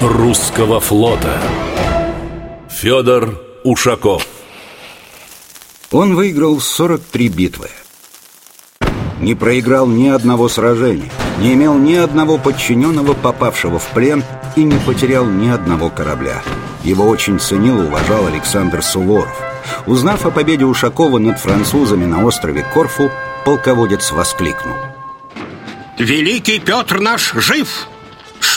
русского флота. Федор Ушаков. Он выиграл 43 битвы. Не проиграл ни одного сражения Не имел ни одного подчиненного, попавшего в плен И не потерял ни одного корабля. Его очень ценил и уважал Александр Суворов. Узнав о победе Ушакова над французами на острове Корфу Полководец воскликнул. Великий Петр наш жив!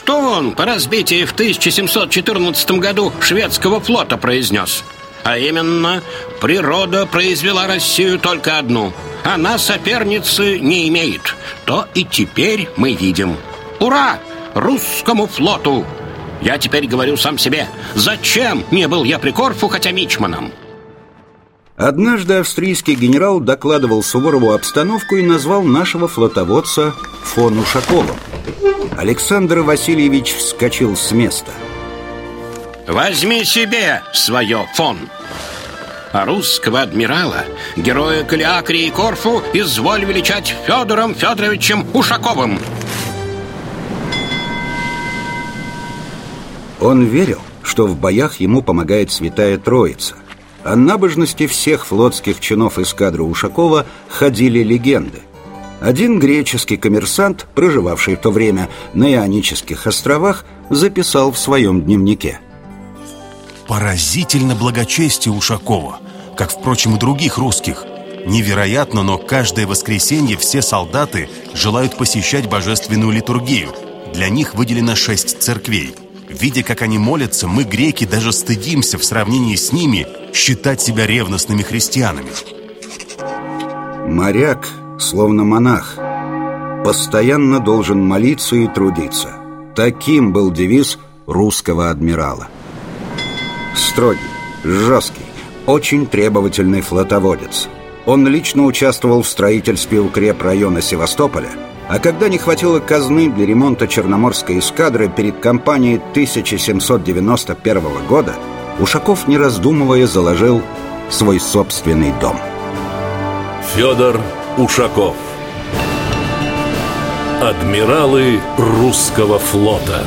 Что он по разбитии в 1714 году шведского флота произнес? А именно, природа произвела Россию только одну. Она соперницы не имеет. То и теперь мы видим. Ура! Русскому флоту! Я теперь говорю сам себе, зачем не был я при Корфу, хотя мичманом? Однажды австрийский генерал докладывал Суворову обстановку и назвал нашего флотоводца фон Ушаковым. Александр Васильевич вскочил с места. Возьми себе свое фон. А русского адмирала, героя Калиакрии и Корфу, изволь величать Федором Федоровичем Ушаковым. Он верил, что в боях ему помогает Святая Троица. О набожности всех флотских чинов эскадры Ушакова ходили легенды. Один греческий коммерсант, проживавший в то время на Ионических островах, записал в своем дневнике. Поразительно благочестие Ушакова, как, впрочем, и других русских. Невероятно, но каждое воскресенье все солдаты желают посещать божественную литургию. Для них выделено шесть церквей. Видя, как они молятся, мы, греки, даже стыдимся в сравнении с ними считать себя ревностными христианами. Моряк словно монах. Постоянно должен молиться и трудиться. Таким был девиз русского адмирала. Строгий, жесткий, очень требовательный флотоводец. Он лично участвовал в строительстве укрепрайона Севастополя, а когда не хватило казны для ремонта Черноморской эскадры перед кампанией 1791 года, Ушаков, не раздумывая, заложил свой собственный дом. Федор Ушаков. Адмиралы русского флота